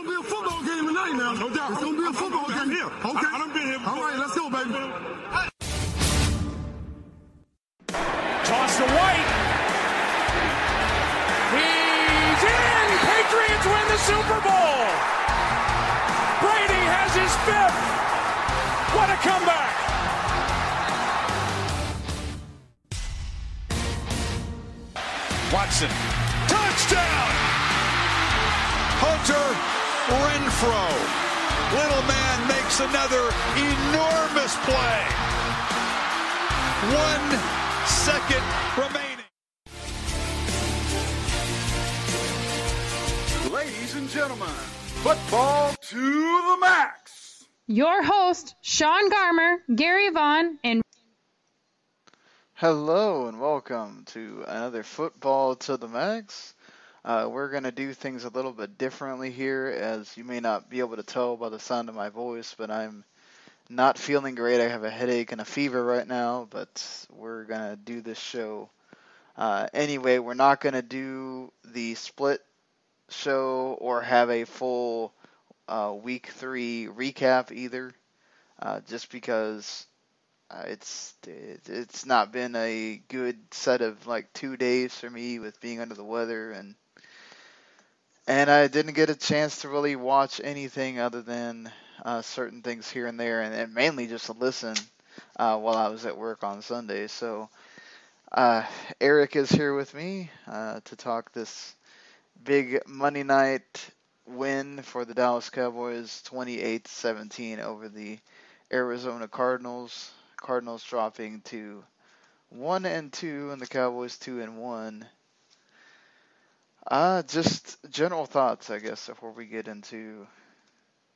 What's that? It's gonna be a football game tonight now. No doubt. It's gonna be a football game. Here. Okay. I, I done been here before. All right, let's go, baby. Toss to White. He's in. Patriots win the Super Bowl. Brady has his fifth. What a comeback. Watson. Touchdown. Hunter Renfrow. Little man makes another enormous play. One second remaining. Ladies and gentlemen, football to the max. Your host, Sean Garmer, Gary Vaughn, and Hello and welcome to another Football to the Max. Uh, we're going to do things a little bit differently here, as you may not be able to tell by the sound of my voice, but I'm not feeling great. I have a headache and a fever right now, but we're going to do this show. Uh, anyway, we're not going to do the split show or have a full uh, week three recap either, uh, just because uh, it's it, it's not been a good set of like two days for me with being under the weather and and I didn't get a chance to really watch anything other than uh, certain things here and there, and, and mainly just to listen uh, while I was at work on Sunday. So uh, Erik is here with me uh, to talk this big Monday night win for the Dallas Cowboys, 28-17 over the Arizona Cardinals. Cardinals dropping to one and two, and the Cowboys two and one. Uh, just general thoughts, I guess, before we get into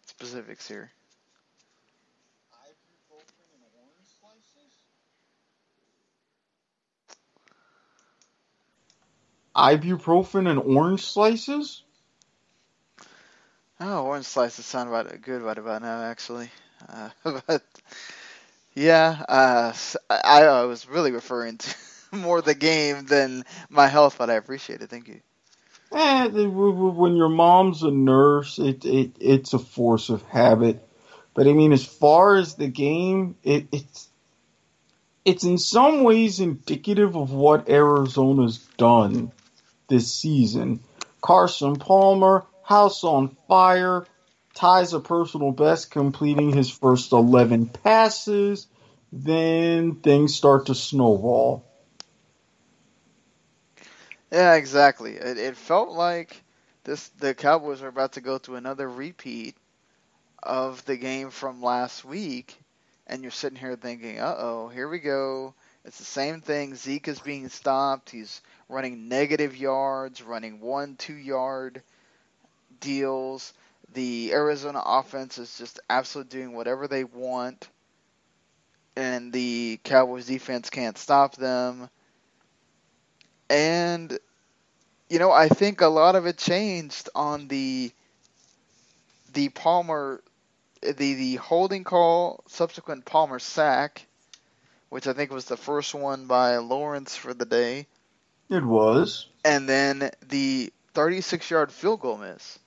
specifics here. Ibuprofen and orange slices? Oh, orange slices sound about good right about now, actually. Uh, but yeah, uh, I, I was really referring to more the game than my health, but I appreciate it. Thank you. Eh, when your mom's a nurse, it, it it's a force of habit. But I mean, as far as the game, it, it's it's in some ways indicative of what Arizona's done this season. Carson Palmer, house on fire, ties a personal best, completing his first 11 passes. Then things start to snowball. Yeah, exactly. It, it felt like this the Cowboys were about to go through another repeat of the game from last week, and you're sitting here thinking, "Uh oh, here we go." It's the same thing. Zeke is being stopped. He's running negative yards, running one, two yard deals. The Arizona offense is just absolutely doing whatever they want, and the Cowboys defense can't stop them. And you know, I think a lot of it changed on the the Palmer the the holding call subsequent Palmer sack, which I think was the first one by Lawrence for the day, It was. and then the 36 yard field goal miss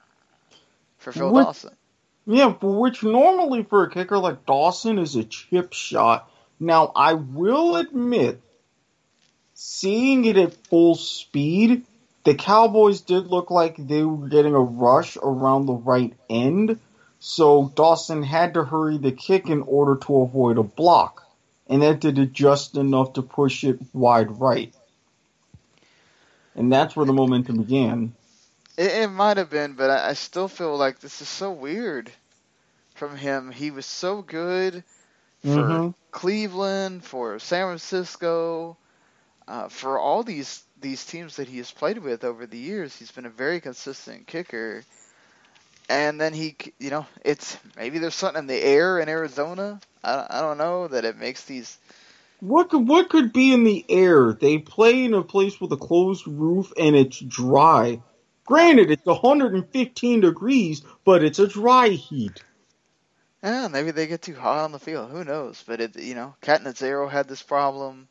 for Phil What- Dawson. Yeah, which normally for a kicker like Dawson is a chip shot. Now, I will admit, seeing it at full speed, the Cowboys did look like they were getting a rush around the right end, so Dawson had to hurry the kick in order to avoid a block. And that did it just enough to push it wide right. And that's where the momentum began. It, it might have been, but I, I still feel like this is so weird from him. He was so good for Mhm. Cleveland, for San Francisco, uh, for all these these teams that he has played with over the years. He's been a very consistent kicker, and then he, you know, it's maybe there's something in the air in Arizona. I, I don't know that it makes these. What could what could be in the air? They play in a place with a closed roof and it's dry. Granted, it's 115 degrees, but it's a dry heat. Eh, maybe they get too hot on the field. Who knows? But it, you know, Catanzaro had this problem,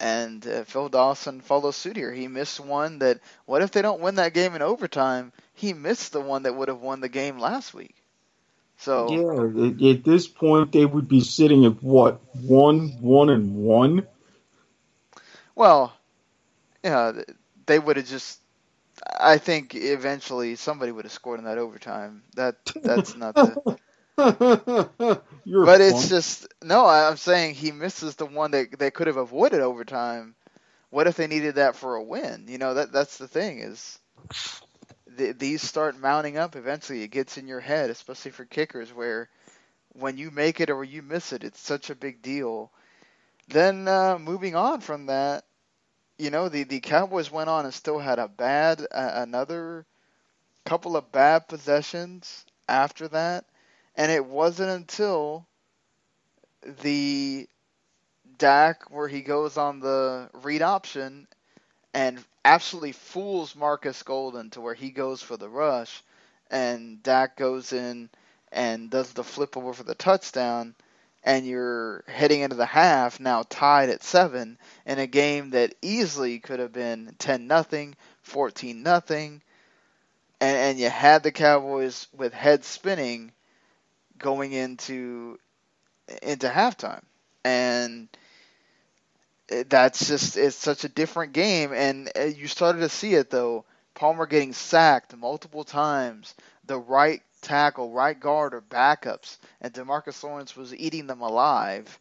and uh, Phil Dawson follows suit here. He missed one that. What if they don't win that game in overtime? He missed the one that would have won the game last week. So Yeah, at, at this point they would be sitting at what one, one, and one. Well, yeah, they would have just. I think eventually somebody would have scored in that overtime. That that's not the. But it's just no. I'm saying he misses the one that they could have avoided overtime. What if they needed that for a win? You know that that's the thing is. th- These start mounting up. Eventually, it gets in your head, especially for kickers, where when you make it or you miss it, it's such a big deal. Then uh, moving on from that, you know, the, the Cowboys went on and still had a bad, uh, another couple of bad possessions after that. And it wasn't until the Dak where he goes on the read option and absolutely fools Marcus Golden to where he goes for the rush and Dak goes in and does the flip over for the touchdown and you're heading into the half now tied at 7 in a game that easily could have been 10 nothing, 14 nothing. And and you had the Cowboys with heads spinning going into into halftime. And that's just it's such a different game. And uh, you started to see it though. Palmer getting sacked multiple times. The right tackle right guard or backups. And DeMarcus Lawrence was eating them alive.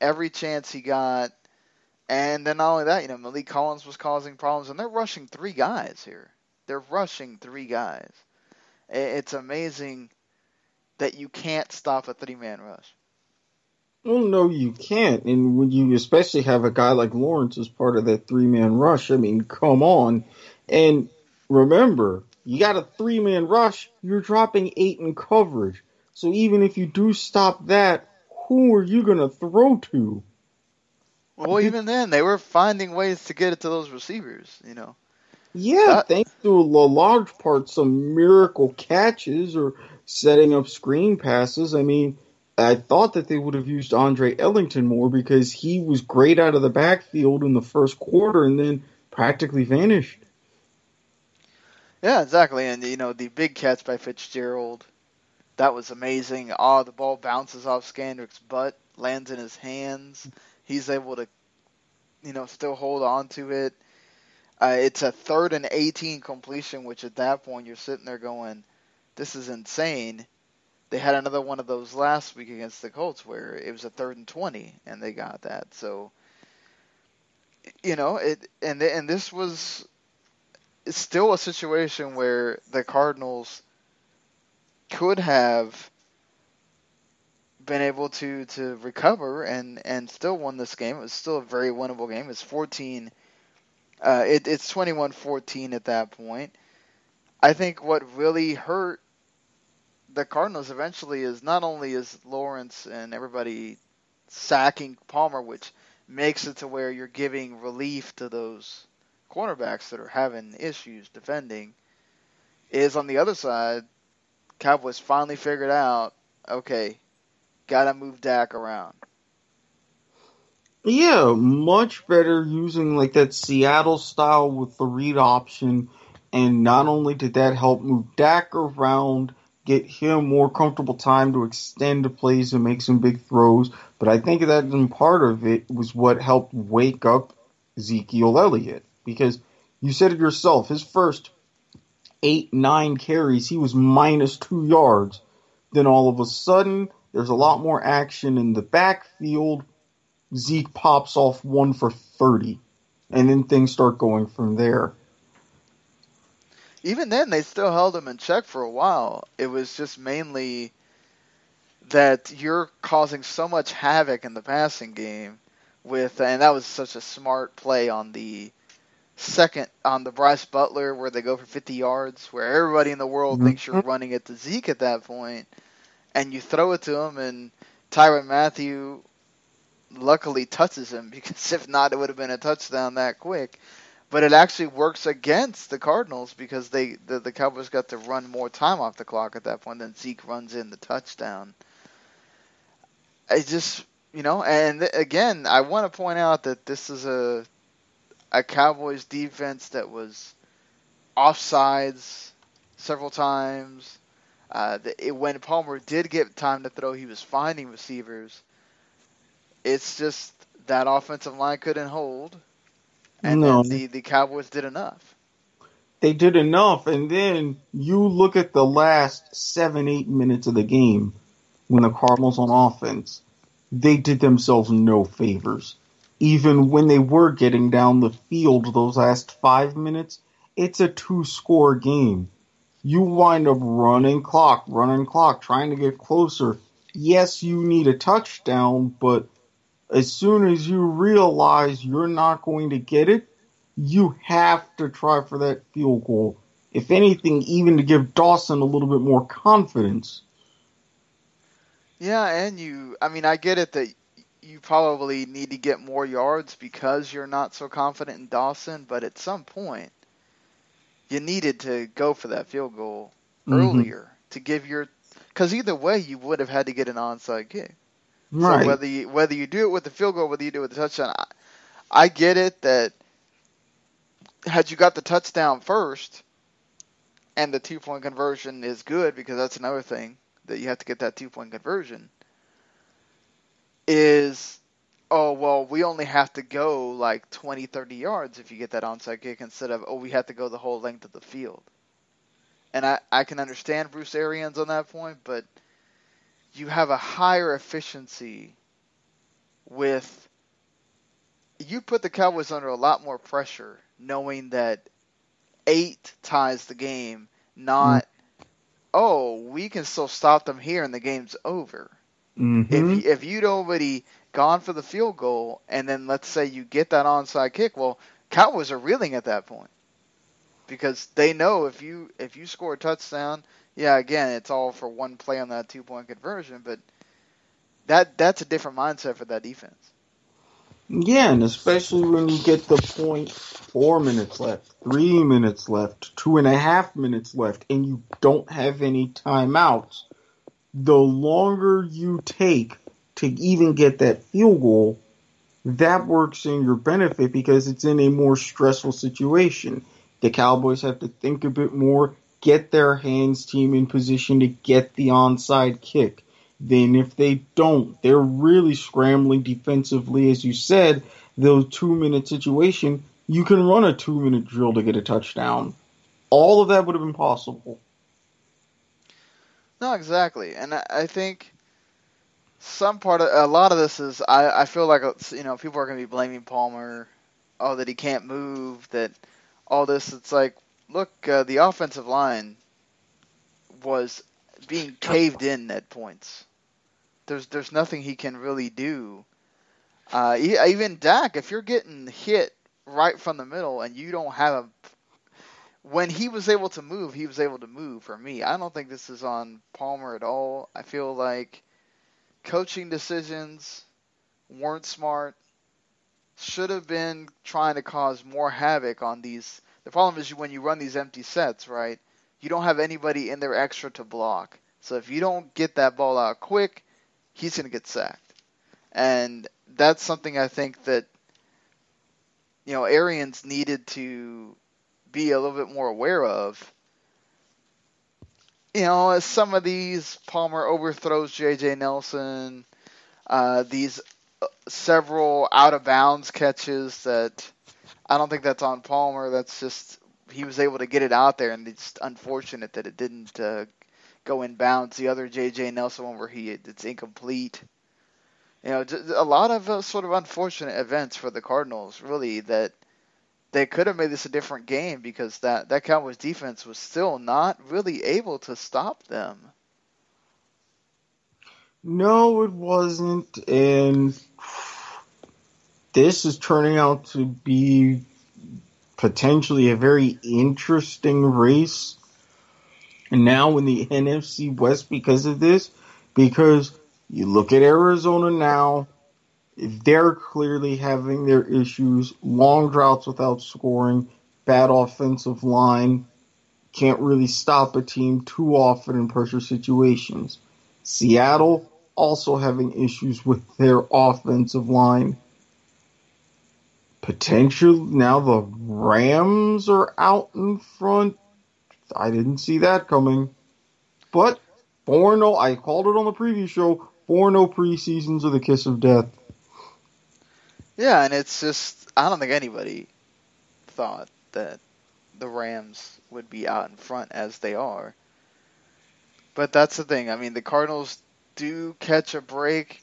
Every chance he got. And then not only that you know Maliek Collins was causing problems. And they're rushing three guys here. They're rushing three guys. It's amazing that you can't stop a three man rush Well, no, you can't. And when you especially have a guy like Lawrence as part of that three man rush, I mean, come on. And remember, you got a three man rush, you're dropping eight in coverage. So even if you do stop that, who are you going to throw to? Well, even then, they were finding ways to get it to those receivers. You know, Yeah, That- thanks to a large part some miracle catches or setting up screen passes. I mean, I thought that they would have used Andre Ellington more because he was great out of the backfield in the first quarter and then practically vanished. yeah, exactly. And you know, the big catch by Fitzgerald, that was amazing. Oh, the ball bounces off Scandrick's butt, lands in his hands. He's able to, you know, still hold on to it. Uh, it's a third and 18 completion, which at that point you're sitting there going, "This is insane." They had another one of those last week against the Colts where it was a third and 20 and they got that. So, you know, it and and this was still a situation where the Cardinals could have been able to to recover and and still won this game. It was still a very winnable game. It's 14 uh, it, it's 21-14 at that point. I think what really hurt the Cardinals eventually is not only is Lawrence and everybody sacking Palmer, which makes it to where you're giving relief to those cornerbacks that are having issues defending, is on the other side, Cowboys finally figured out, okay, gotta move Dak around. Yeah, much better using like that Seattle style with the read option. And not only did that help move Dak around, get him more comfortable time to extend the plays and make some big throws, but I think that in part of it was what helped wake up Ezekiel Elliott. Because you said it yourself, his first eight, nine carries, he was minus two yards. Then all of a sudden, there's a lot more action in the backfield. Zeke pops off one for 30. And then things start going from there. Even then, they still held him in check for a while. It was just mainly that you're causing so much havoc in the passing game with, and that was such a smart play on the second on the Brice Butler where they go for 50 yards, where everybody in the world Mhm. thinks you're running it to Zeke at that point, and you throw it to him, and Tyrann Mathieu luckily touches him because if not, it would have been a touchdown that quick. But it actually works against the Cardinals because they the, the Cowboys got to run more time off the clock at that point. Then Zeke runs in the touchdown. I just you know, and again, I want to point out that this is a a Cowboys defense that was offsides several times. Uh, the, it, when Palmer did get time to throw, he was finding receivers. It's just that offensive line couldn't hold, and No. then the, the Cowboys did enough. They did enough, and then you look at the last seven, eight minutes of the game when the Cardinals on offense, they did themselves no favors. Even when they were getting down the field those last five minutes, it's a two score game. You wind up running clock, running clock, trying to get closer. Yes, you need a touchdown, but as soon as you realize you're not going to get it, you have to try for that field goal. If anything, even to give Dawson a little bit more confidence. Yeah, and you, I mean, I get it that you probably need to get more yards because you're not so confident in Dawson, but at some point, you needed to go for that field goal Mhm. earlier to give your, because either way, you would have had to get an onside kick. Right. So whether you whether you do it with the field goal, whether you do it with the touchdown, I, I get it that had you got the touchdown first, and the two point conversion is good because that's another thing that you have to get that two point conversion. Is oh well we only have to go like 20 30 yards if you get that onside kick instead of oh we have to go the whole length of the field and i i can understand bruce arians on that point but you have a higher efficiency with you put the Cowboys under a lot more pressure knowing that eight ties the game, not oh, we can still stop them here and the game's over. Mhm. If if you'd already gone for the field goal and then let's say you get that onside kick, well, Cowboys are reeling at that point. Because they know if you if you score a touchdown, yeah, again, it's all for one play on that two point conversion, but that that's a different mindset for that defense. Yeah, and especially when you get the point four minutes left, three minutes left, two and a half minutes left, and you don't have any timeouts, the longer you take to even get that field goal, that works in your benefit because it's in a more stressful situation. The Cowboys have to think a bit more, get their hands team in position to get the onside kick. Then if they don't, they're really scrambling defensively, as you said, those two minute situation, you can run a two minute drill to get a touchdown. All of that would have been possible. No, exactly, and I, think some part of a lot of this is I, I feel like you know people are going to be blaming Palmer, oh that he can't move, that all this. It's like look, uh, the offensive line was being caved in at points. There's there's nothing he can really do. Uh, even Dak, if you're getting hit right from the middle and you don't have a when he was able to move, he was able to move for me. I don't think this is on Palmer at all. I feel like coaching decisions weren't smart. Should have been trying to cause more havoc on these. The problem is when you run these empty sets, right? You don't have anybody in there extra to block. So if you don't get that ball out quick, he's going to get sacked. And that's something I think that you know Arians needed to be a little bit more aware of. You know, as some of these Palmer overthrows J.J. Nelson, uh, these uh, several out of bounds catches that I don't think that's on Palmer. That's just he was able to get it out there, and it's unfortunate that it didn't uh, go in bounds. The other J.J. Nelson one where he it's incomplete. You know, a lot of uh, sort of unfortunate events for the Cardinals, really, that they could have made this a different game because that, that Cowboys defense was still not really able to stop them. No, it wasn't, and this is turning out to be potentially a very interesting race And now in the NFC West because of this. Because you look at Arizona now, they're clearly having their issues, long droughts without scoring, bad offensive line, can't really stop a team too often in pressure situations. Seattle also having issues with their offensive line. Potential now the Rams are out in front. I didn't see that coming. But 4 0, I called it on the previous show 4 0 preseasons are the kiss of death. Yeah, and it's just, I don't think anybody thought that the Rams would be out in front as they are. But that's the thing. I mean, the Cardinals do catch a break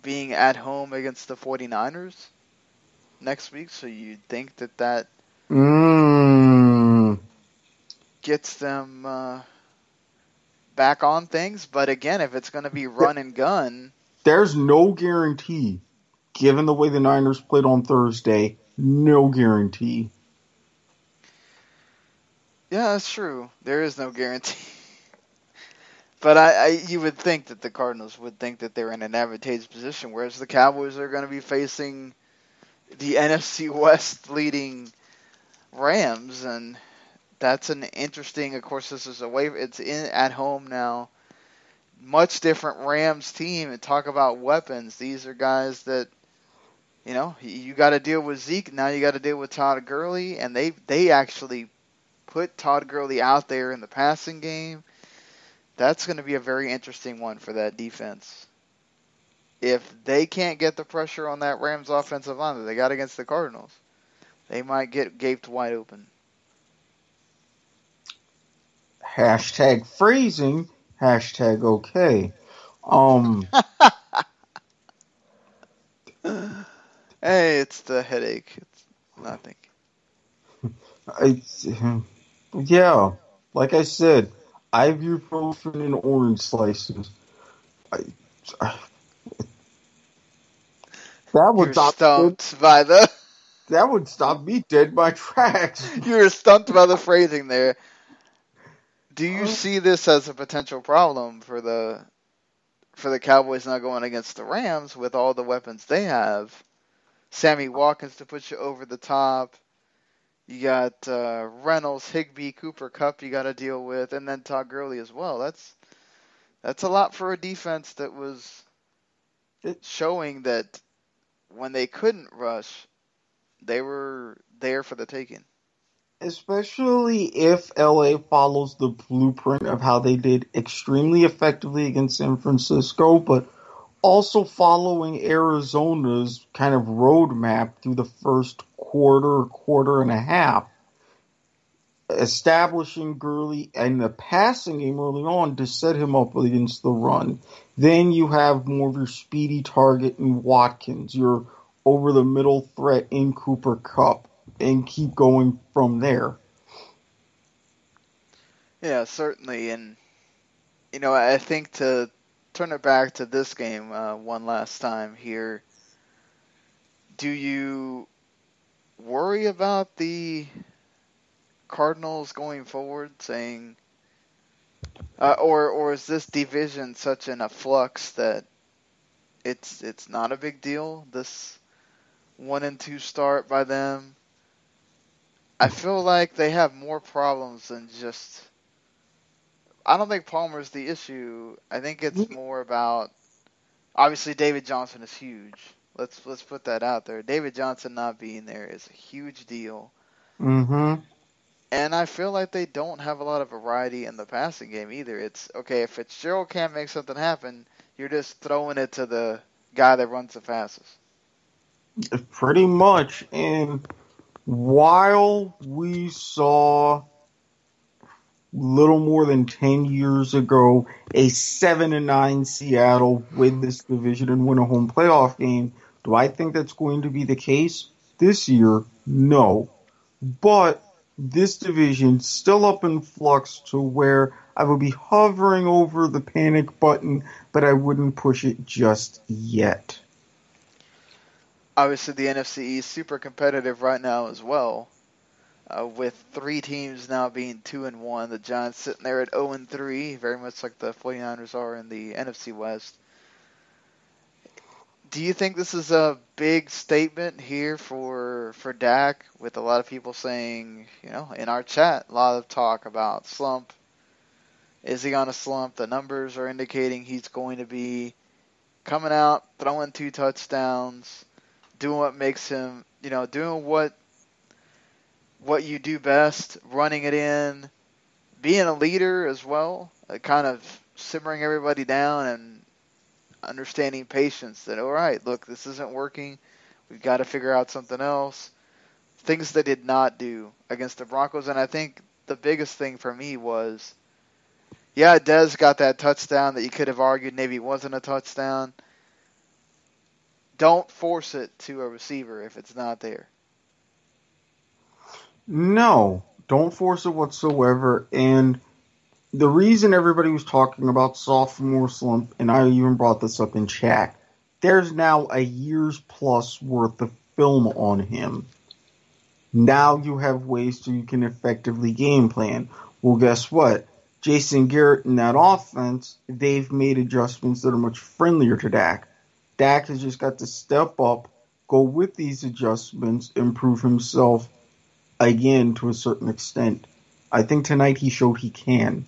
being at home against the 49ers next week, so you'd think that that Mm. gets them uh, back on things. But again, if it's going to be run and gun, There's no guarantee, given the way the Niners played on Thursday, no guarantee. yeah, that's true. There is no guarantee. But I, I, you would think that the Cardinals would think that they're in an advantageous position, whereas the Cowboys are going to be facing the NFC West leading Rams, and that's an interesting. Of course, this is away. It's in at home now. Much different Rams team, and talk about weapons. These are guys that, you know, you got to deal with Zeke. Now you got to deal with Todd Gurley, and they they actually put Todd Gurley out there in the passing game. That's going to be a very interesting one for that defense. If they can't get the pressure on that Rams offensive line that they got against the Cardinals, they might get gaped wide open. Hashtag phrasing, hashtag okay. Um, Hey, it's the headache. It's nothing. I, yeah, like I said, ibuprofen and orange slices. I, I, that would You're stop. stumped by the That would stop me dead by tracks. you're stumped by the phrasing there. Do you see this as a potential problem for the for the Cowboys not going against the Rams with all the weapons they have? Sammy Watkins to put you over the top. You got uh, Reynolds, Higbee, Cooper Kupp you got to deal with, and then Todd Gurley as well. That's that's a lot for a defense that was showing that when they couldn't rush, they were there for the taking. Especially if LA follows the blueprint of how they did extremely effectively against San Francisco, but also following Arizona's kind of roadmap through the first quarter, quarter and a half. Establishing Gurley and the passing game early on to set him up against the run. Then you have more of your speedy target in Watkins, your over the middle threat in Cooper Kupp, and keep going from there. Yeah, certainly, and you know, I think to turn it back to this game uh, one last time here. Do you worry about the Cardinals going forward, saying, uh, or or is this division such in a flux that it's it's not a big deal? This one and two start by them. I feel like they have more problems than just I don't think Palmer's the issue. I think it's more about obviously David Johnson is huge. Let's let's put that out there. David Johnson not being there is a huge deal. Mm-hmm. And I feel like they don't have a lot of variety in the passing game either. It's okay if Fitzgerald can't make something happen, you're just throwing it to the guy that runs the fastest. Pretty much. And while we saw little more than 10 years ago a 7 and 9 Seattle win this division and win a home playoff game, do I think that's going to be the case this year? No. But this division still up in flux to where I would be hovering over the panic button, but I wouldn't push it just yet. Obviously the NFC is super competitive right now as well. uh, with three teams now being two and one. The Giants sitting there at 0 and three, very much like the 49ers are in the NFC West. Do you think this is a big statement here for for Dak? With a lot of people saying, you know, in our chat, a lot of talk about slump. Is he on a slump? The numbers are indicating he's going to be coming out, throwing two touchdowns, doing what makes him, you know, doing what what you do best, running it in, being a leader as well, uh, kind of simmering everybody down and understanding patience that all right, look, this isn't working. We've got to figure out something else. Things they did not do against the Broncos, and I think the biggest thing for me was, yeah, Dez got that touchdown that you could have argued maybe wasn't a touchdown. Don't force it to a receiver if it's not there. No, don't force it whatsoever. And the reason everybody was talking about sophomore slump, and I even brought this up in chat, there's now a year's plus worth of film on him. Now you have ways so you can effectively game plan. Well, guess what? Jason Garrett in that offense, they've made adjustments that are much friendlier to Dak. Dak has just got to step up, go with these adjustments, improve himself again to a certain extent. I think tonight he showed he can.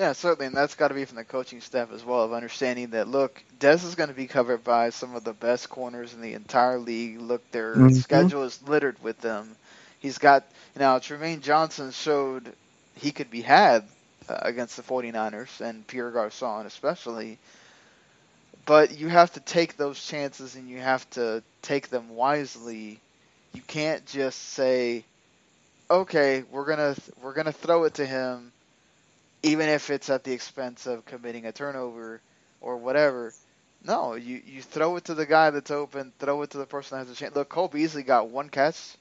Yeah, certainly, and that's got to be from the coaching staff as well of understanding that look, Dez is going to be covered by some of the best corners in the entire league. Look, their mm-hmm. schedule is littered with them. He's got you now Trumaine Johnson showed he could be had uh, against the 49ers and Pierre Garcon especially. But you have to take those chances and you have to take them wisely. You can't just say, "Okay, we're gonna we're gonna throw it to him." Even if it's at the expense of committing a turnover or whatever. No, you, you throw it to the guy that's open, throw it to the person that has a chance. Look, Cole Beasley got one catch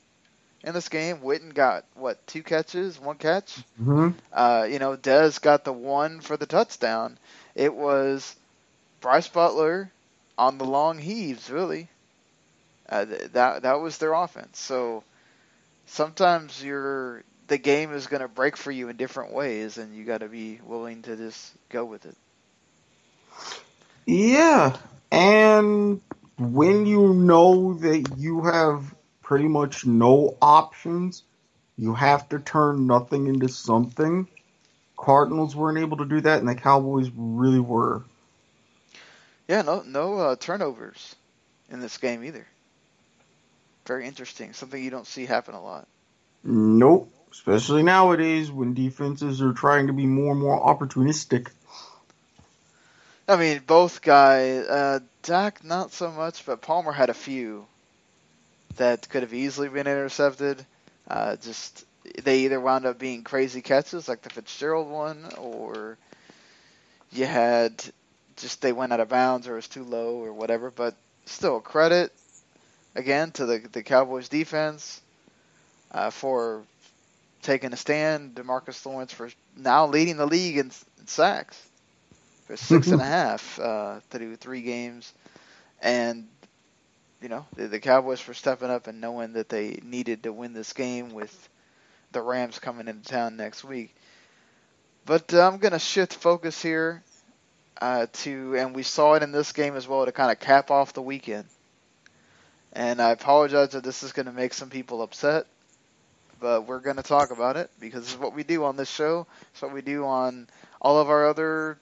in this game. Witten got what two catches, one catch. Mm-hmm. Uh, you know, Dez got the one for the touchdown. It was Brice Butler on the long heaves, really. Uh, that that was their offense. So sometimes you're the game is going to break for you in different ways, and you got to be willing to just go with it. Yeah, and when you know that you have pretty much no options, you have to turn nothing into something. Cardinals weren't able to do that, and the Cowboys really were. Yeah, no, no uh, turnovers in this game either. Very interesting. Something you don't see happen a lot. Nope especially nowadays when defenses are trying to be more and more opportunistic. I mean, both guys, uh, Dak not so much, but Palmer had a few that could have easily been intercepted. Uh, just they either wound up being crazy catches like the Fitzgerald one, or you had just they went out of bounds or it was too low or whatever. But still, credit again to the the Cowboys defense uh, for taking a stand. DeMarcus Lawrence for now leading the league in, in sacks for six and a half uh, through three games, and you know the, the Cowboys for stepping up and knowing that they needed to win this game with the Rams coming into town next week. But uh, I'm going to shift focus here uh, to, and we saw it in this game as well to kind of cap off the weekend. And I apologize that this is going to make some people upset but we're going to talk about it because it's what we do on this show. It's what we do on all of our other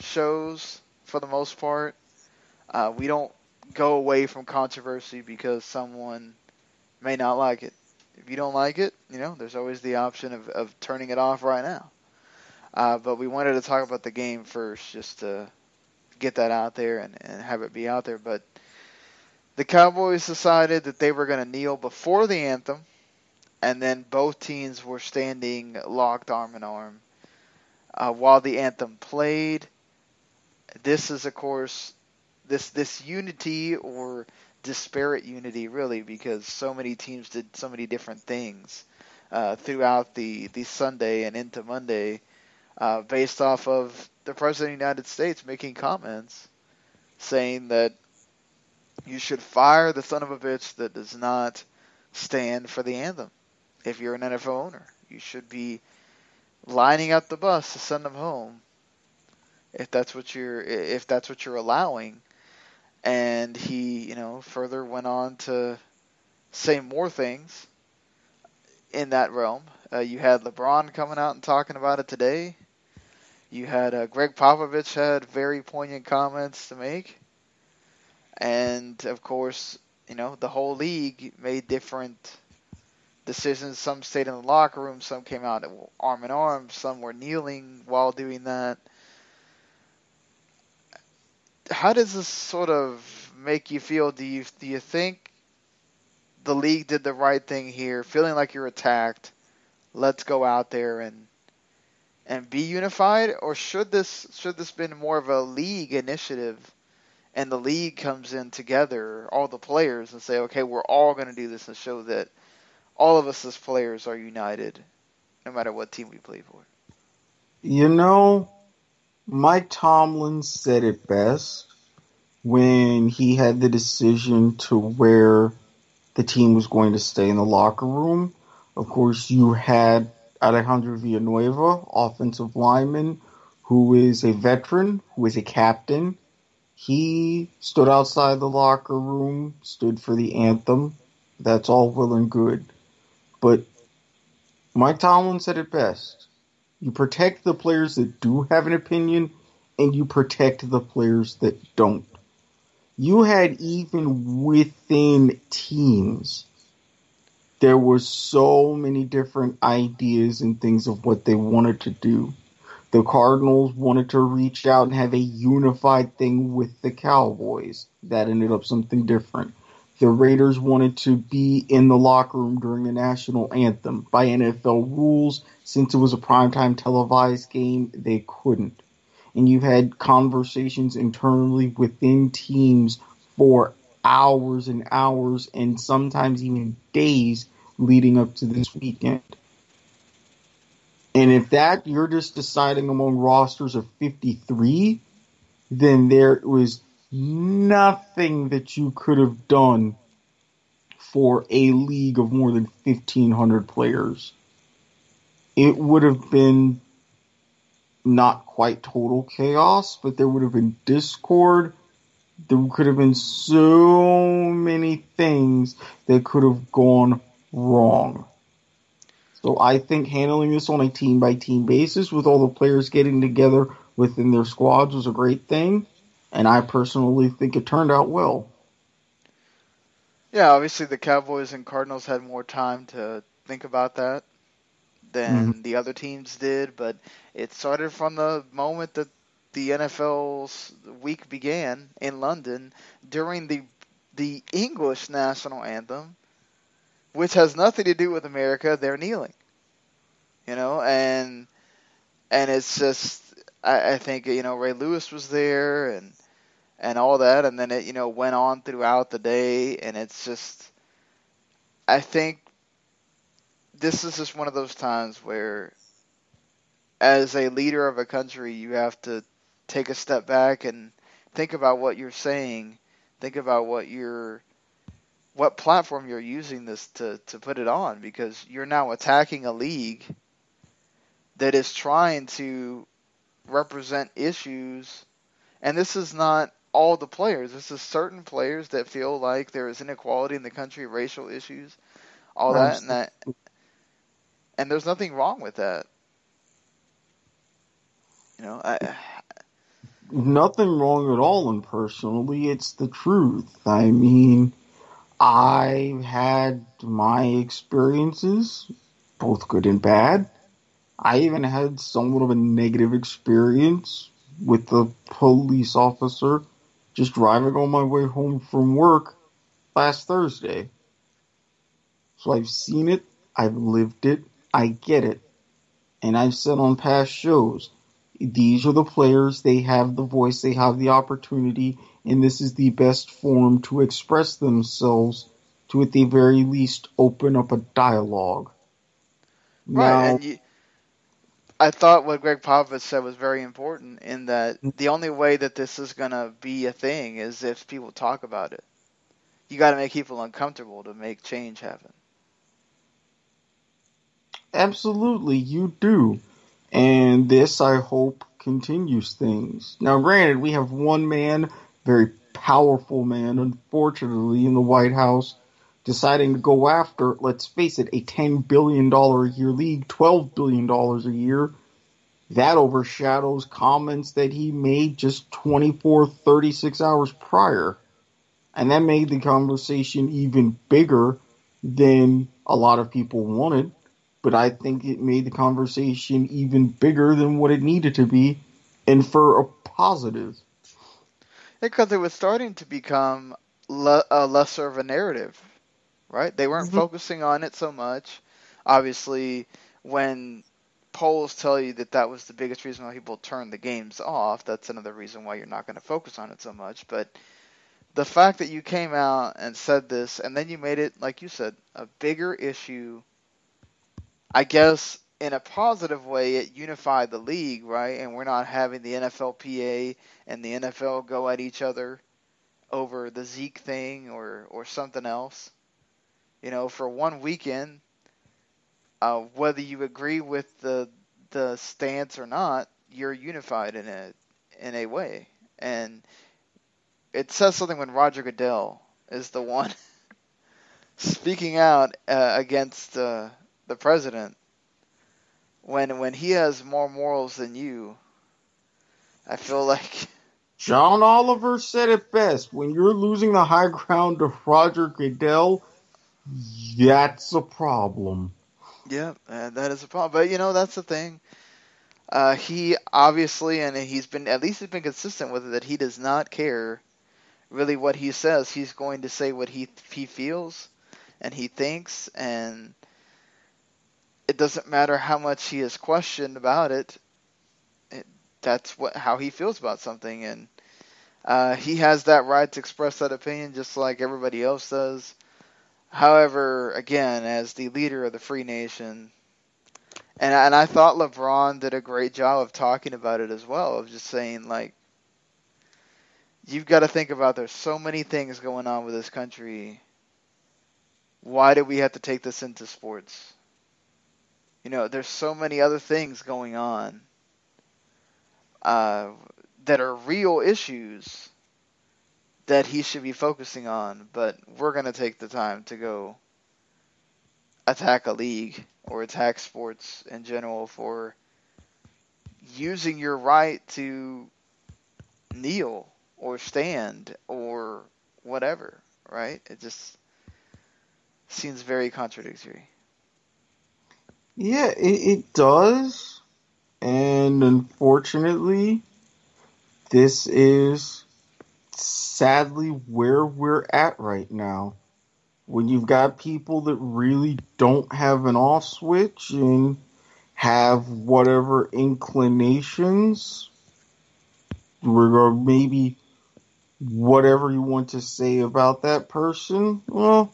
shows for the most part. Uh, we don't go away from controversy because someone may not like it. If you don't like it, you know, there's always the option of, of turning it off right now. Uh, but we wanted to talk about the game first just to get that out there and, and have it be out there. But the Cowboys decided that they were going to kneel before the anthem and then both teams were standing locked arm in arm uh, while the anthem played. This is, of course, this this unity or disparate unity, really, because so many teams did so many different things uh, throughout the the Sunday and into Monday, uh, based off of the president of the United States making comments saying that you should fire the son of a bitch that does not stand for the anthem if you're an NFL owner. You should be lining up the bus to send them home if that's what you're if that's what you're allowing. And he, you know, further went on to say more things in that realm. Uh, you had LeBron coming out and talking about it today. You had uh, Gregg Popovich had very poignant comments to make, and of course, you know the whole league made different decisions. Some stayed in the locker room, some came out arm in arm, some were kneeling while doing that. How does this sort of make you feel? Do you do you think the league did the right thing here? Feeling like you're attacked, let's go out there and and be unified, or should this should this been more of a league initiative, and the league comes in together, all the players, and say, okay, we're all going to do this and show that all of us as players are united, no matter what team we play for. You know, Mike Tomlin said it best when he had the decision to where the team was going to stay in the locker room. Of course, you had Alejandro Villanueva, offensive lineman, who is a veteran, who is a captain. He stood outside the locker room, stood for the anthem. That's all well and good. But Mike Tomlin said it best. You protect the players that do have an opinion, and you protect the players that don't. You had even within teams there were so many different ideas and things of what they wanted to do. The Cardinals wanted to reach out and have a unified thing with the Cowboys. That ended up something different. The Raiders wanted to be in the locker room during the national anthem. By NFL rules, since it was a primetime televised game, they couldn't. And you had conversations internally within teams for hours and hours and sometimes even days leading up to this weekend. And if that you're just deciding among rosters of 53, then there was nothing that you could have done for a league of more than 1500 players. It would have been not quite total chaos, but there would have been discord. There could have been so many things that could have gone wrong. So I think handling this on a team by team basis with all the players getting together within their squads was a great thing, and I personally think it turned out well. Yeah, obviously the Cowboys and Cardinals had more time to think about that than mm-hmm. the other teams did, but it started from the moment that the NFL's week began in London during the the English national anthem which has nothing to do with America, they're kneeling. You know, and and it's just I, I think you know Ray Lewis was there and and all that, and then it you know went on throughout the day, and it's just I think this is just one of those times where as a leader of a country you have to take a step back and think about what you're saying think about what you're what platform you're using this to, to put it on because you're now attacking a league that is trying to represent issues and this is not all the players. This is certain players that feel like there is inequality in the country racial issues all that and that and there's nothing wrong with that. You know I, nothing wrong at all and personally. It's the truth. I mean I've had my experiences, both good and bad. I even had somewhat of a negative experience with a police officer just driving on my way home from work last Thursday. So I've seen it, I've lived it, I get it. And I've said on past shows, these are the players, they have the voice, they have the opportunity, and this is the best form to express themselves to at the very least open up a dialogue. Right, now, and you, I thought what Gregg Popovich said was very important in that mm. the only way that this is going to be a thing is if people talk about it. You got to make people uncomfortable to make change happen. absolutely, you do. And this, I hope, continues things. Now, granted, we have one man, very powerful man, unfortunately, in the White House, deciding to go after, let's face it, a $10 billion a year league, $12 billion a year. That overshadows comments that he made just 24, 36 hours prior. And that made the conversation even bigger than a lot of people wanted. But I think it made the conversation even bigger than what it needed to be, and for a positive. Because it was starting to become le- a lesser of a narrative, right? They weren't Mhm. focusing on it so much. Obviously, when polls tell you that that was the biggest reason why people turned the games off, that's another reason why you're not going to focus on it so much. But the fact that you came out and said this, and then you made it, like you said, a bigger issue, I guess in a positive way, it unified the league, right? And we're not having the NFLPA and the NFL go at each other over the Zeke thing or, or something else. You know, for one weekend, uh, whether you agree with the the stance or not, you're unified in a in a way, and it says something when Roger Goodell is the one speaking out uh, against uh, the president when when he has more morals than you. I feel like John Oliver said it best. When you're losing the high ground to Roger Goodell, that's a problem. Yeah, uh, that is a problem. But you know, that's the thing. Uh, he obviously, and he's been at least he's been consistent with it that he does not care really what he says. He's going to say what he he feels and he thinks, and it doesn't matter how much he is questioned about it. that's what how he feels about something, and uh, he has that right to express that opinion just like everybody else does. However, again, as the leader of the free nation, and and I thought LeBron did a great job of talking about it as well, of just saying like, you've got to think about there's so many things going on with this country. Why do we have to take this into sports? You know, there's so many other things going on uh, that are real issues that he should be focusing on, but we're going to take the time to go attack a league or attack sports in general for using your right to kneel or stand or whatever, right? It just seems very contradictory. Yeah, it, it does. And unfortunately, this is sadly where we're at right now. When you've got people that really don't have an off switch and have whatever inclinations, or maybe whatever you want to say about that person, well,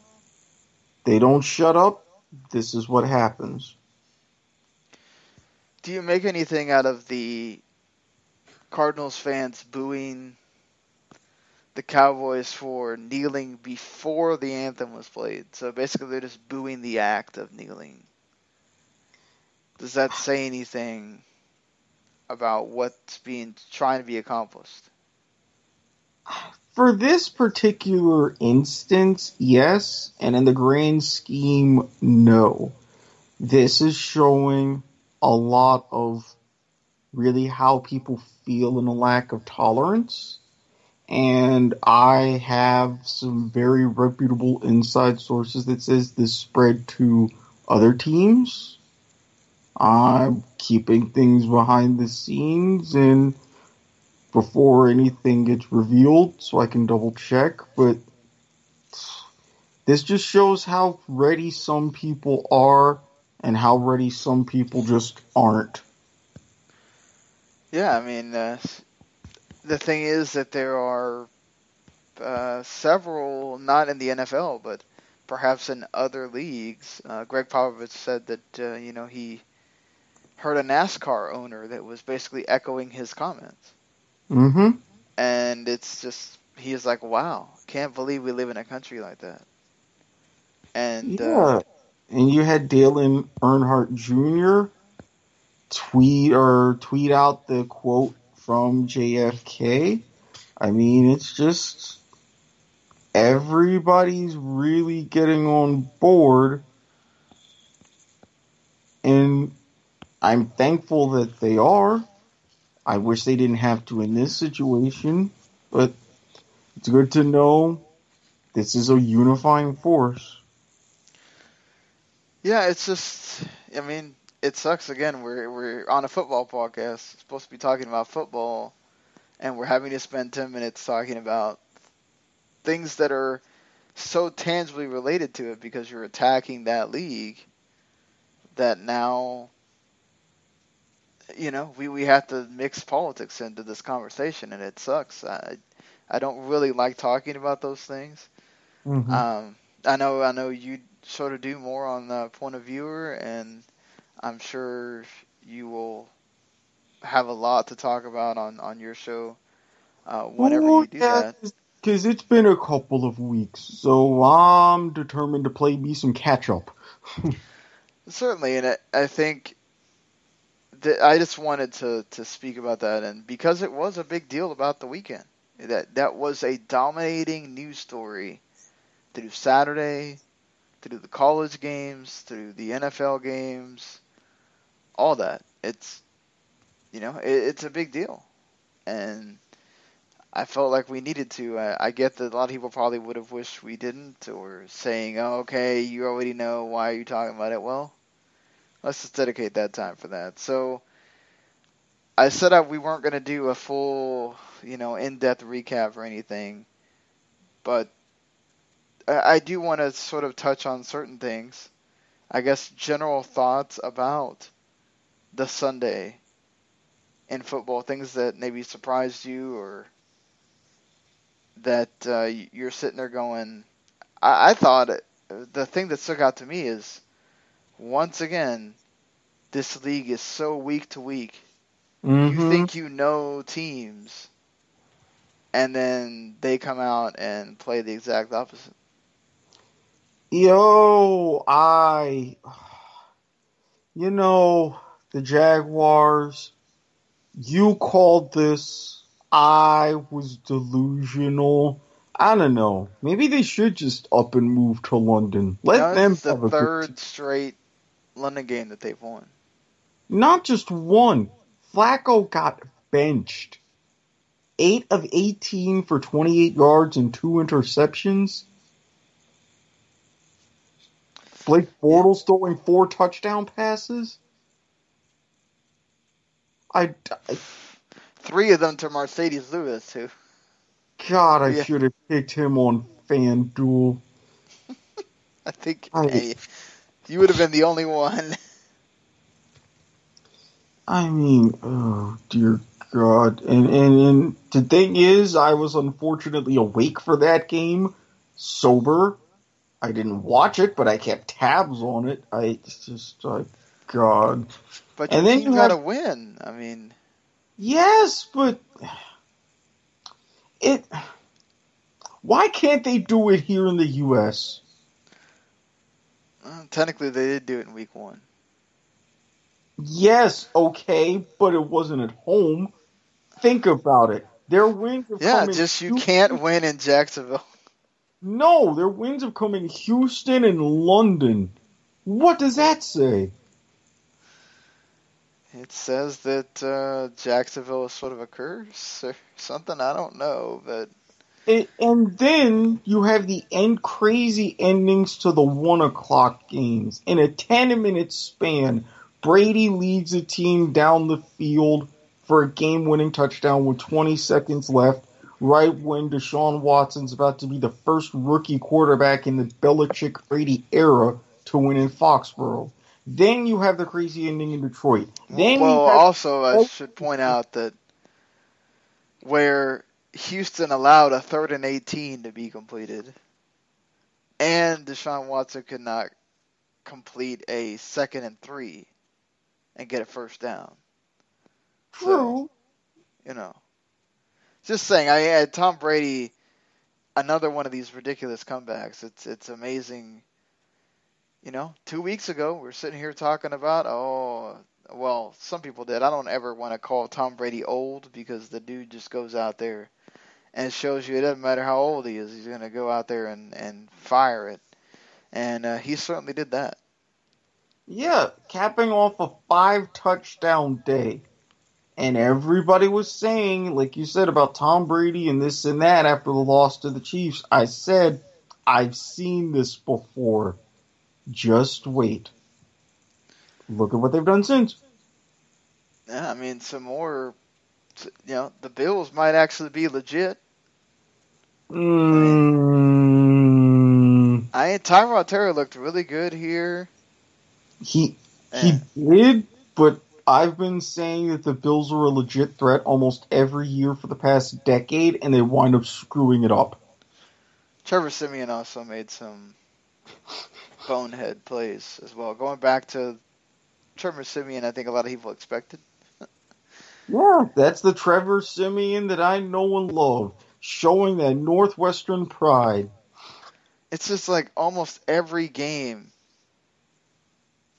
they don't shut up. This is what happens. Do you make anything out of the Cardinals fans booing the Cowboys for kneeling before the anthem was played? So basically, they're just booing the act of kneeling. Does that say anything about what's being trying to be accomplished? For this particular instance, yes, and in the grand scheme, no. This is showing a lot of really how people feel and a lack of tolerance. And I have some very reputable inside sources that says this spread to other teams. I'm keeping things behind the scenes and before anything gets revealed so I can double check, but this just shows how ready some people are and how ready some people just aren't. Yeah, I mean, uh, the thing is that there are uh, several, not in the NFL, but perhaps in other leagues. Uh, Gregg Popovich said that uh, you know he heard a NASCAR owner that was basically echoing his comments, Mm-hmm. and it's just he's like, "Wow, can't believe we live in a country like that." And Yeah. uh, and you had Dale Earnhardt Jr. tweet or tweet out the quote from JFK. I mean, it's just everybody's really getting on board, and I'm thankful that they are. I wish they didn't have to in this situation, but it's good to know this is a unifying force. Yeah, it's just, I mean, it sucks again. We're we're on a football podcast, supposed to be talking about football, and we're having to spend ten minutes talking about things that are so tangibly related to it because you're attacking that league. That now, you know, we we have to mix politics into this conversation, and it sucks. I I don't really like talking about those things. Mm-hmm. Um, I know I know you sort of do more on the point of viewer, and I'm sure you will have a lot to talk about on, on your show uh, whenever you do yeah, that. Because it's been a couple of weeks, so I'm determined to play me some catch up. Certainly, and I, I think that I just wanted to, to speak about that, and because it was a big deal about the weekend, that that was a dominating news story through Saturday, through the college games, through the NFL games, all that. It's you know it, it's a big deal, and I felt like we needed to. I, I get that a lot of people probably would have wished we didn't, or saying, "Oh, okay, you already know. Why are you talking about it?" Well, let's just dedicate that time for that. So I said that we weren't going to do a full, you know, in-depth recap or anything, but I, I do want to sort of touch on certain things. I guess general thoughts about the Sunday in football, things that maybe surprised you or that uh, you're sitting there going, I, I thought it, the thing that stuck out to me is once again, this league is so week to week. You Mhm. think you know teams, and then they come out and play the exact opposite. Yo, I, you know, the Jaguars, you called this, I was delusional. I don't know. Maybe they should just up and move to London. Let Now, them is the have a good third straight London game that they've won. Not just one. Flacco got benched. 8 of 18 for 28 yards and two interceptions. Blake Bortles throwing four touchdown passes. I, I- Three of them to Marcedes Lewis, who God, I Yeah. should have picked him on FanDuel. I think I- hey, you would have been the only one. I mean, oh dear God! And and and the thing is, I was unfortunately awake for that game, sober. I didn't watch it, but I kept tabs on it. I just like God. But your And then you got to have- win. I mean, Yes, but it. Why can't they do it here in the U.S.? uh, technically they did do it in week one. Yes, okay, but it wasn't at home. Think about it. Their wins have Yeah, come in just you Houston- can't win in Jacksonville. No, their wins have come in Houston and London. What does that say? It says that uh, Jacksonville is sort of a curse or something. I don't know, but It, and then you have the end crazy endings to the one o'clock games. In a ten minute span, Brady leads a team down the field for a game winning touchdown with 20 seconds left, right when Deshaun Watson's about to be the first rookie quarterback in the Belichick Brady era to win in Foxborough. Then you have the crazy ending in Detroit. Then well, have also I should point out that where Houston allowed a third and 18 to be completed, and Deshaun Watson could not complete a second and three and get a first down. true. You know, just saying. I had Tom Brady, another one of these ridiculous comebacks. It's it's amazing you know, two weeks ago we're sitting here talking about oh well, some people did. I don't ever want to call Tom Brady old because the dude just goes out there and shows you it doesn't matter how old he is, he's going to go out there and, and fire it. And uh, he certainly did that. Yeah, capping off a five touchdown day. And everybody was saying, like you said, about Tom Brady and this and that after the loss to the Chiefs. I said, I've seen this before. Just wait. Look at what they've done since. Yeah, I mean, some more. You know, the Bills might actually be legit. Mm, I mean, Tyrod Taylor looked really good here. he he did, but I've been saying that the Bills are a legit threat almost every year for the past decade, and they wind up screwing it up. Trevor Siemian also made some bonehead plays as well. Going back to Trevor Siemian, I think a lot of people expected. Yeah, that's the Trevor Siemian that I know and love, showing that Northwestern pride. It's just like almost every game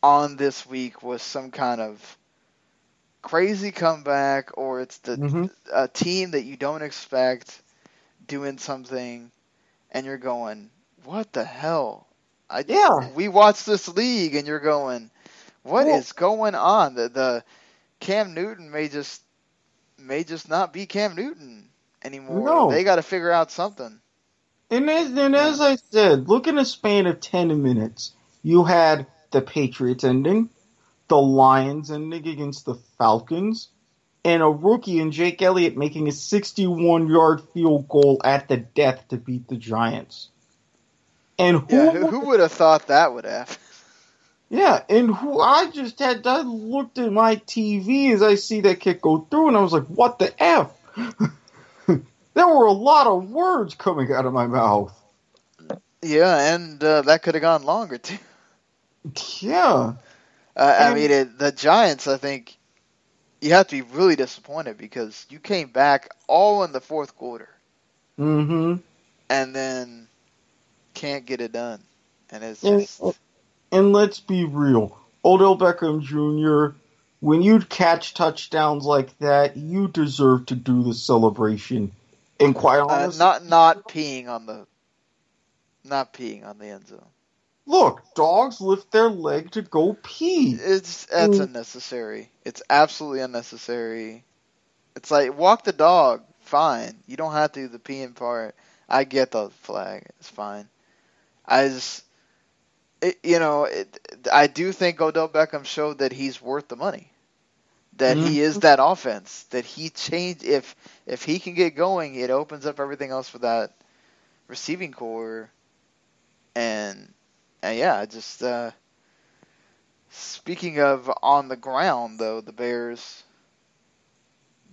on this week was some kind of crazy comeback, or it's the Mhm. a team that you don't expect doing something, and you're going, "What the hell?" I, Yeah. we watched this league, and you're going, "What is going on?" The the Cam Newton may just may just not be Cam Newton anymore. No. They got to figure out something. And as, and as I said, look in a span of 10 minutes, you had the Patriots ending, the Lions ending against the Falcons, and a rookie in Jake Elliott making a 61 yard field goal at the death to beat the Giants. And who, Yeah, who, who would have thought that would happen? yeah, and who I just had, I looked at my TV as I see that kick go through, and I was like, what the F? there were a lot of words coming out of my mouth. Yeah, and uh, that could have gone longer too. Yeah. Uh, I mean, it, the Giants. I think you have to be really disappointed because you came back all in the fourth quarter Mm-hmm. and then can't get it done, and it's And, just and let's be real. Odell Beckham Jr., when you catch touchdowns like that, you deserve to do the celebration. And quite uh, honestly, not not peeing on the not peeing on the end zone. look, dogs lift their leg to go pee. It's that's Mm. unnecessary. It's absolutely unnecessary. It's like walk the dog, fine. You don't have to do the peeing part. I get the flag. It's fine. I just, it, you know, it, I do think Odell Beckham showed that he's worth the money. That he is that offense. That he changed. If if he can get going, it opens up everything else for that receiving corps. And and yeah, just. uh Speaking of on the ground, though, the Bears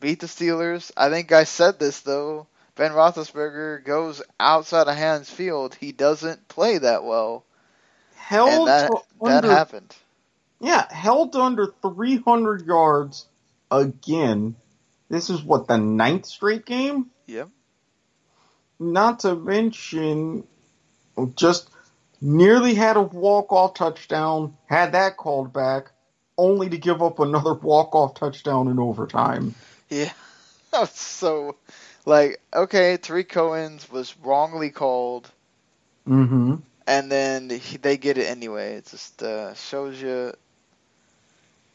beat the Steelers. I think I said this though. Ben Roethlisberger goes outside of Heinz Field. He doesn't play that well, Held that to that happened. Yeah, held under 300 yards again. This is what the ninth straight game. Yep. Not to mention, just nearly had a walk-off touchdown, had that called back, only to give up another walk-off touchdown in overtime. Yeah. That was so like okay. Tarik Cohen's was wrongly called, Mm-hmm. and then he, they get it anyway. It just uh, shows you.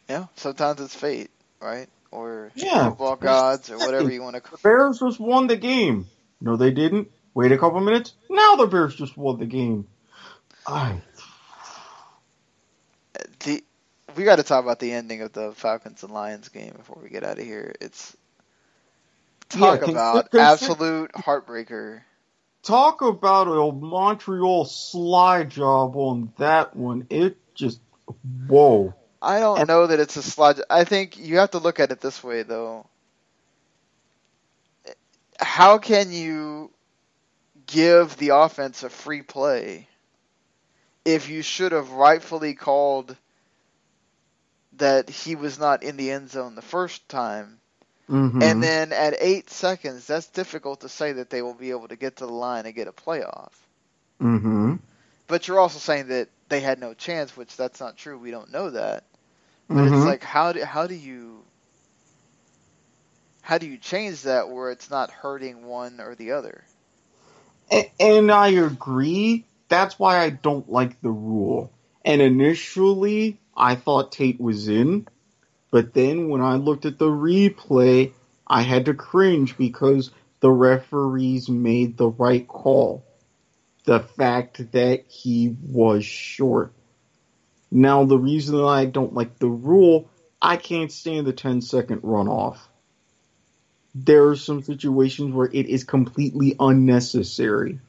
Yeah, sometimes it's fate, right? Or Yeah. football gods, or whatever you want to call The Bears just won the game. No, they didn't. Wait a couple minutes. Now the Bears just won the game. I the we got to talk about the ending of the Falcons and Lions game before we get out of here. It's talk Yeah, about absolute heartbreaker. talk about a Montreal slide job on that one. It just whoa. I don't And- know that it's a slide. I think you have to look at it this way, though. How can you give the offense a free play if you should have rightfully called that he was not in the end zone the first time? Mm-hmm. And then at eight seconds, that's difficult to say that they will be able to get to the line and get a playoff. mm-hmm. but you're also saying that they had no chance, which that's not true. We don't know that. But Mhm. it's like how do how do you how do you change that where it's not hurting one or the other? A- And I agree. That's why I don't like the rule. And initially, I thought Tate was in, but then when I looked at the replay, I had to cringe because the referees made the right call. The fact that he was short. Now, the reason that I don't like the rule, I can't stand the 10 second runoff. There are some situations where it is completely unnecessary.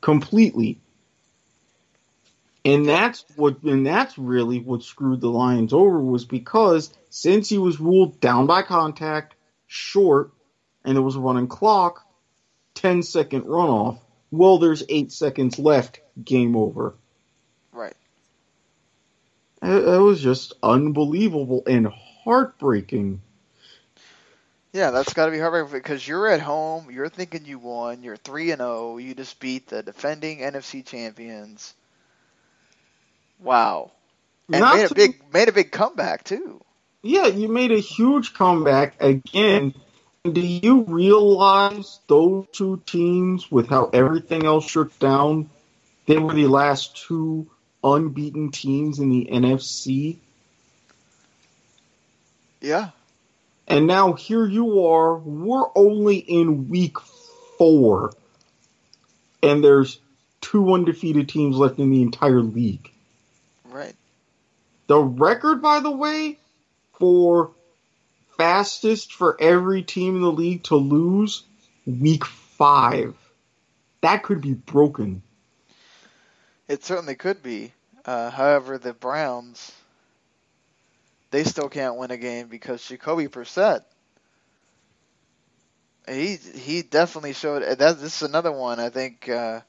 Completely. And that's what and that's really what screwed the Lions over was because since he was ruled down by contact, short, and there was a running clock, 10 second runoff. Well, there's eight seconds left. Game over. Right. It, it was just unbelievable and heartbreaking. Yeah, that's got to be heartbreaking because you're at home, you're thinking you won, you're 3 and 0, you just beat the defending NFC champions. Wow. And Not made a big made a big comeback too. Yeah, you made a huge comeback again. Do you realize those two teams, with how everything else shook down, they were the last two unbeaten teams in the NFC? Yeah. And now here you are, we're only in week four, and there's two undefeated teams left in the entire league. The record, by the way, for fastest for every team in the league to lose, week five. That could be broken. It certainly could be. Uh, however, the Browns, they still can't win a game because Jacoby Brissett, he he definitely showed. That this is another one. I think uh,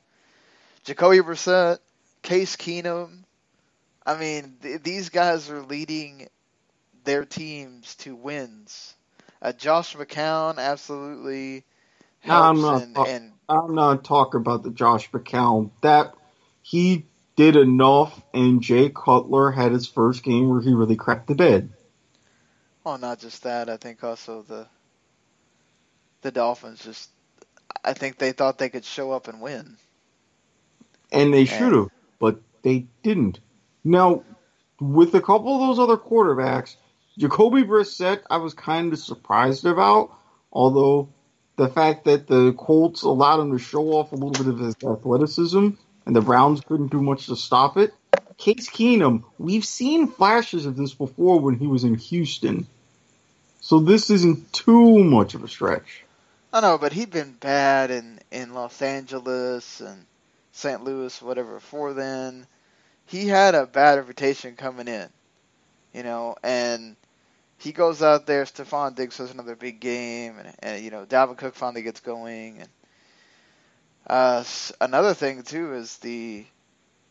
Jacoby Brissett, Case Keenum. I mean, th- these guys are leading their teams to wins. Uh, Josh McCown absolutely No, I'm not and, talk- and I'm not talking about the Josh McCown. That he did enough, and Jay Cutler had his first game where he really cracked the bed. Well, not just that. I think also the the Dolphins just. I think they thought they could show up and win. And they should have, but they didn't. Now, with a couple of those other quarterbacks, Jacoby Brissett, I was kind of surprised about, although the fact that the Colts allowed him to show off a little bit of his athleticism and the Browns couldn't do much to stop it. Case Keenum, we've seen flashes of this before when he was in Houston. So this isn't too much of a stretch. I know, but he'd been bad in in Los Angeles and St. Louis, whatever. Before then, he had a bad reputation coming in, you know, and he goes out there. Stefon Diggs has another big game, and, and you know, Dalvin Cook finally gets going, and uh, another thing too is the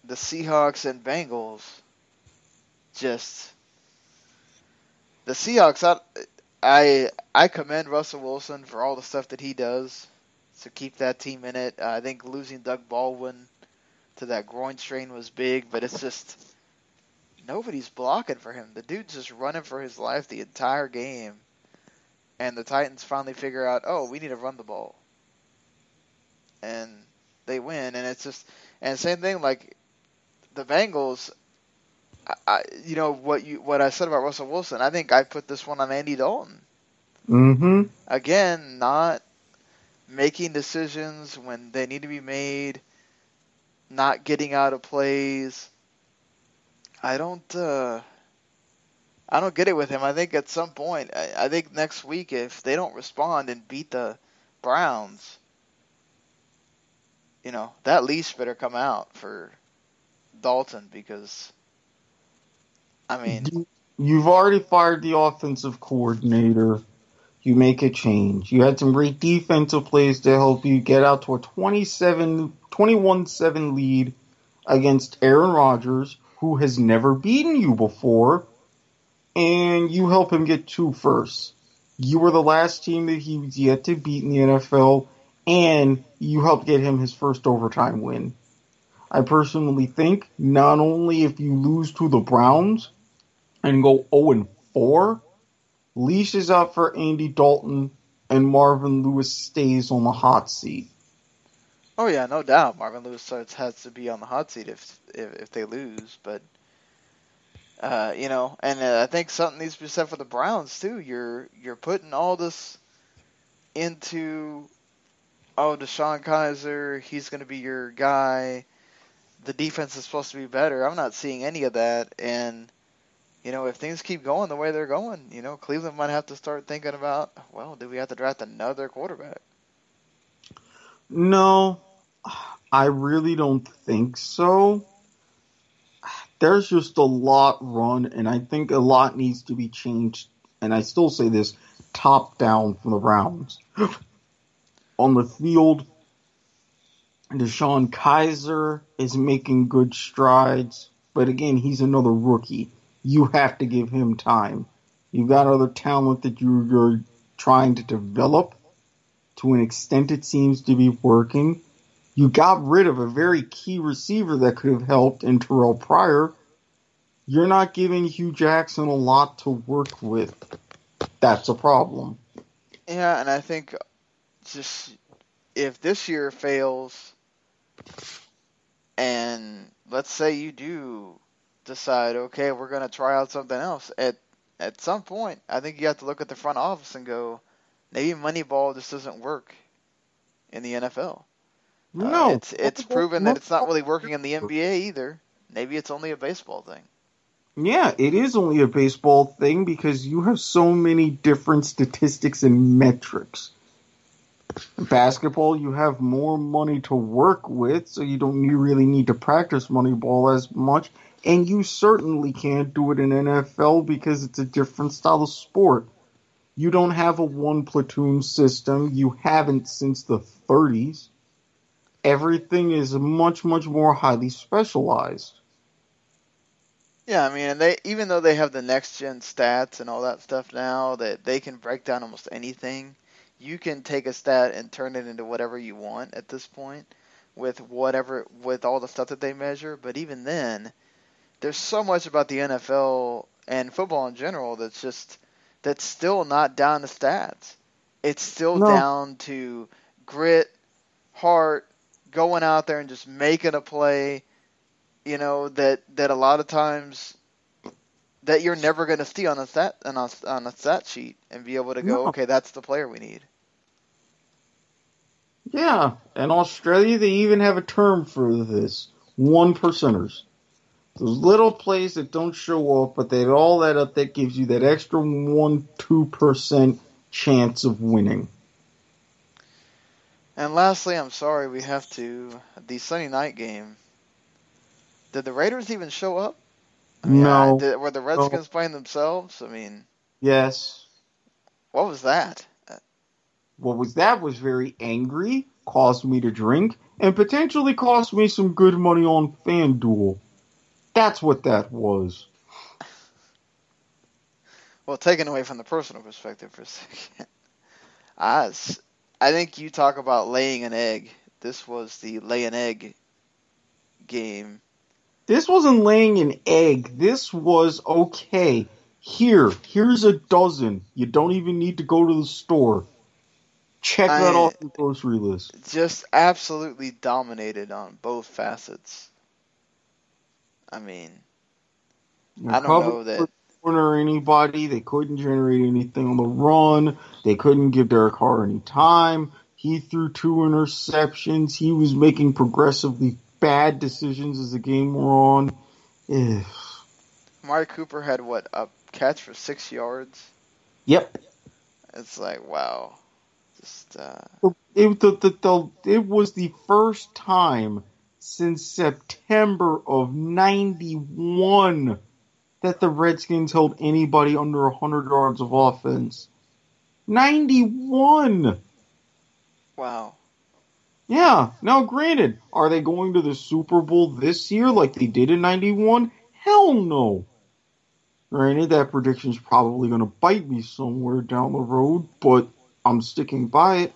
the Seahawks and Bengals. Just the Seahawks. I, I I commend Russell Wilson for all the stuff that he does to keep that team in it. Uh, I think losing Doug Baldwin to that groin strain was big, but it's just nobody's blocking for him. The dude's just running for his life the entire game, and the Titans finally figure out, oh, we need to run the ball, and they win. And it's just and same thing like the Bengals. I, I, you know what you what I said about Russell Wilson. I think I put this one on Andy Dalton Mm-hmm. again, not making decisions when they need to be made, not getting out of plays. I don't, uh, I don't get it with him. I think at some point, I, I think next week, if they don't respond and beat the Browns, you know, that leash better come out for Dalton because, I mean, You've already fired the offensive coordinator. You make a change. You had some great defensive plays to help you get out to a 27, 21-7 lead against Aaron Rodgers, who has never beaten you before, and you help him get two firsts. You were the last team that he was yet to beat in the NFL, and you helped get him his first overtime win. I personally think not only if you lose to the Browns and go 0 and 4, leash is out for Andy Dalton and Marvin Lewis stays on the hot seat. Oh yeah, no doubt. Marvin Lewis has to be on the hot seat if if, if they lose, but uh, you know, and uh, I think something needs to be said for the Browns too. You're you're putting all this into oh DeShone Kizer, he's going to be your guy. The defense is supposed to be better. I'm not seeing any of that, and you know, if things keep going the way they're going, you know, Cleveland might have to start thinking about, well, do we have to draft another quarterback? No, I really don't think so. There's just a lot run, and I think a lot needs to be changed. And I still say this top down from the Browns. On the field, DeShone Kizer is making good strides, but again, he's another rookie. You have to give him time. You've got other talent that you're trying to develop. To an extent, it seems to be working. You got rid of a very key receiver that could have helped in Terrelle Pryor. You're not giving Hue Jackson a lot to work with. That's a problem. Yeah, and I think just if this year fails, and let's say you do decide, okay, we're going to try out something else, at at some point, I think you have to look at the front office and go, maybe Moneyball just doesn't work in the NFL. No, uh, it's it's proven that it's not really working in the NBA either. Maybe it's only a baseball thing. Yeah, it is only a baseball thing because you have so many different statistics and metrics. Basketball, you have more money to work with, so you don't you really need to practice Moneyball as much. And you certainly can't do it in NFL because it's a different style of sport. You don't have a one platoon system. You haven't since the 30s. Everything is much, much more highly specialized. Yeah, I mean, and they even though they have the next gen stats and all that stuff now, that they can break down almost anything. You can take a stat and turn it into whatever you want at this point, with whatever with all the stuff that they measure. But even then, there's so much about the NFL and football in general that's just that's still not down to stats. It's still No. down to grit, heart, going out there and just making a play. You know that that a lot of times that you're never going to see on a stat on a, on a stat sheet and be able to go, No. okay, that's the player we need. Yeah, in Australia they even have a term for this: one percenters. Those little plays that don't show up, but they all that up that gives you that extra one two percent chance of winning. And lastly, I'm sorry we have to the Sunday night game. Did the Raiders even show up? I mean, No. I- did, were the Redskins playing themselves? I mean, Yes. what was that? What was that was very angry, caused me to drink, and potentially cost me some good money on FanDuel. That's what that was. Well, taken away from the personal perspective for a second. I, I think you talk about laying an egg. This was the lay an egg game. This wasn't laying an egg. This was okay. Here, here's a dozen. You don't even need to go to the store. Check that I- off the grocery list. Just absolutely dominated on both facets. I mean, I don't know that. Corner anybody. They couldn't generate anything on the run. They couldn't give Derek Carr any time. He threw two interceptions. He was making progressively bad decisions as the game wore on. Amari Cooper had what a catch for six yards. Yep. It's like wow, just uh, It, the, the, the, it was the first time since September of 91 that the Redskins held anybody under 100 yards of offense. 91! wow. Yeah, now granted, are they going to the Super Bowl this year like they did in 91? Hell no. Granted, that prediction's probably going to bite me somewhere down the road, but I'm sticking by it.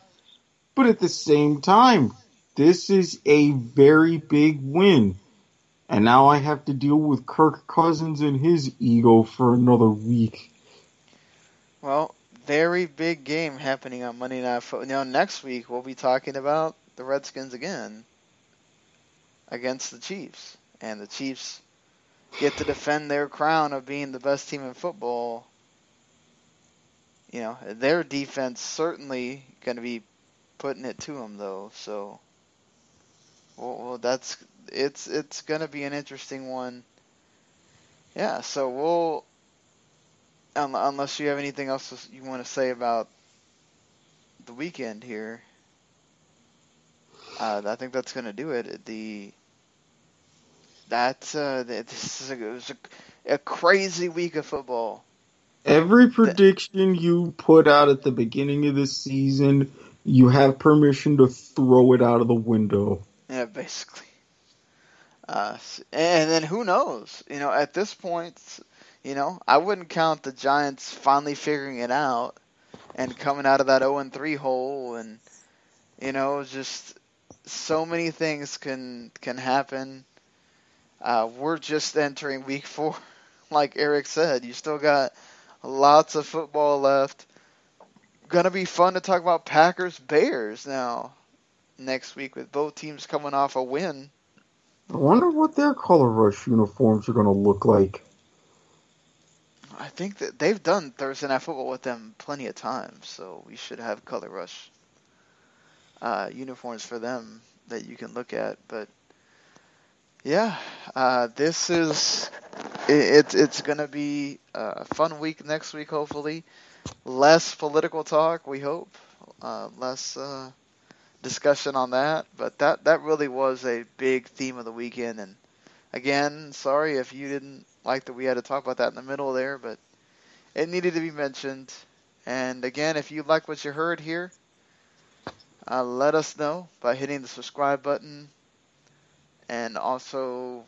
But at the same time, this is a very big win. And now I have to deal with Kirk Cousins and his ego for another week. Well, very big game happening on Monday Night Football. Now, next week we'll be talking about the Redskins again against the Chiefs, and the Chiefs get to defend their crown of being the best team in football. You know, their defense certainly going to be putting it to them, though. So, well, well that's it's it's going to be an interesting one. Yeah. So we'll unless you have anything else you want to say about the weekend here. Uh, I think that's going to do it. The that uh, this is a, it was a, a crazy week of football. Every prediction you put out at the beginning of the season, you have permission to throw it out of the window. Basically. Uh, and then who knows? You know, at this point, you know, I wouldn't count the Giants finally figuring it out and coming out of that 0 3 hole, and you know, just so many things can can happen. Uh, we're just entering week four, like Erik said. You still got lots of football left. Gonna be fun to talk about Packers Bears now next week with both teams coming off a win. I wonder what their color rush uniforms are gonna look like. I think that they've done Thursday Night Football with them plenty of times, so we should have Color Rush uh, uniforms for them that you can look at. But yeah, uh, this is it, it's it's gonna be a fun week next week. Hopefully, less political talk. We hope uh, less uh, discussion on that. But that that really was a big theme of the weekend. And again, sorry if you didn't like that we had to talk about that in the middle there, but it needed to be mentioned. And again, if you like what you heard here, uh, let us know by hitting the subscribe button and also,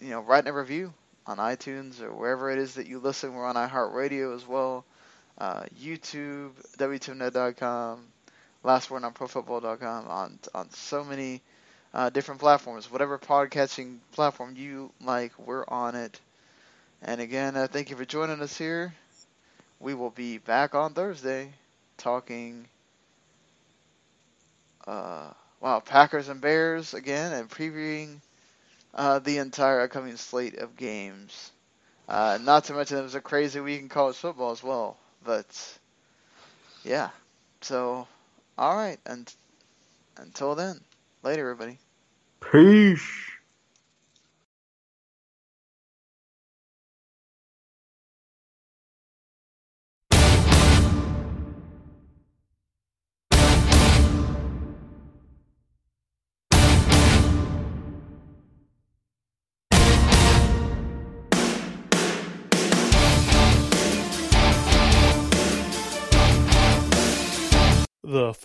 you know, writing a review on iTunes or wherever it is that you listen. We're on iHeartRadio as well, uh, YouTube, W2Net.com, Last Word on ProFootball.com, on on so many uh, different platforms. Whatever podcasting platform you like, we're on it. And again, uh, thank you for joining us here. We will be back on Thursday talking, uh, wow, Packers and Bears again and previewing uh, the entire upcoming slate of games. Uh, not to mention it was a crazy week in college football as well. But yeah, so all right, and until then, later, everybody. Peace.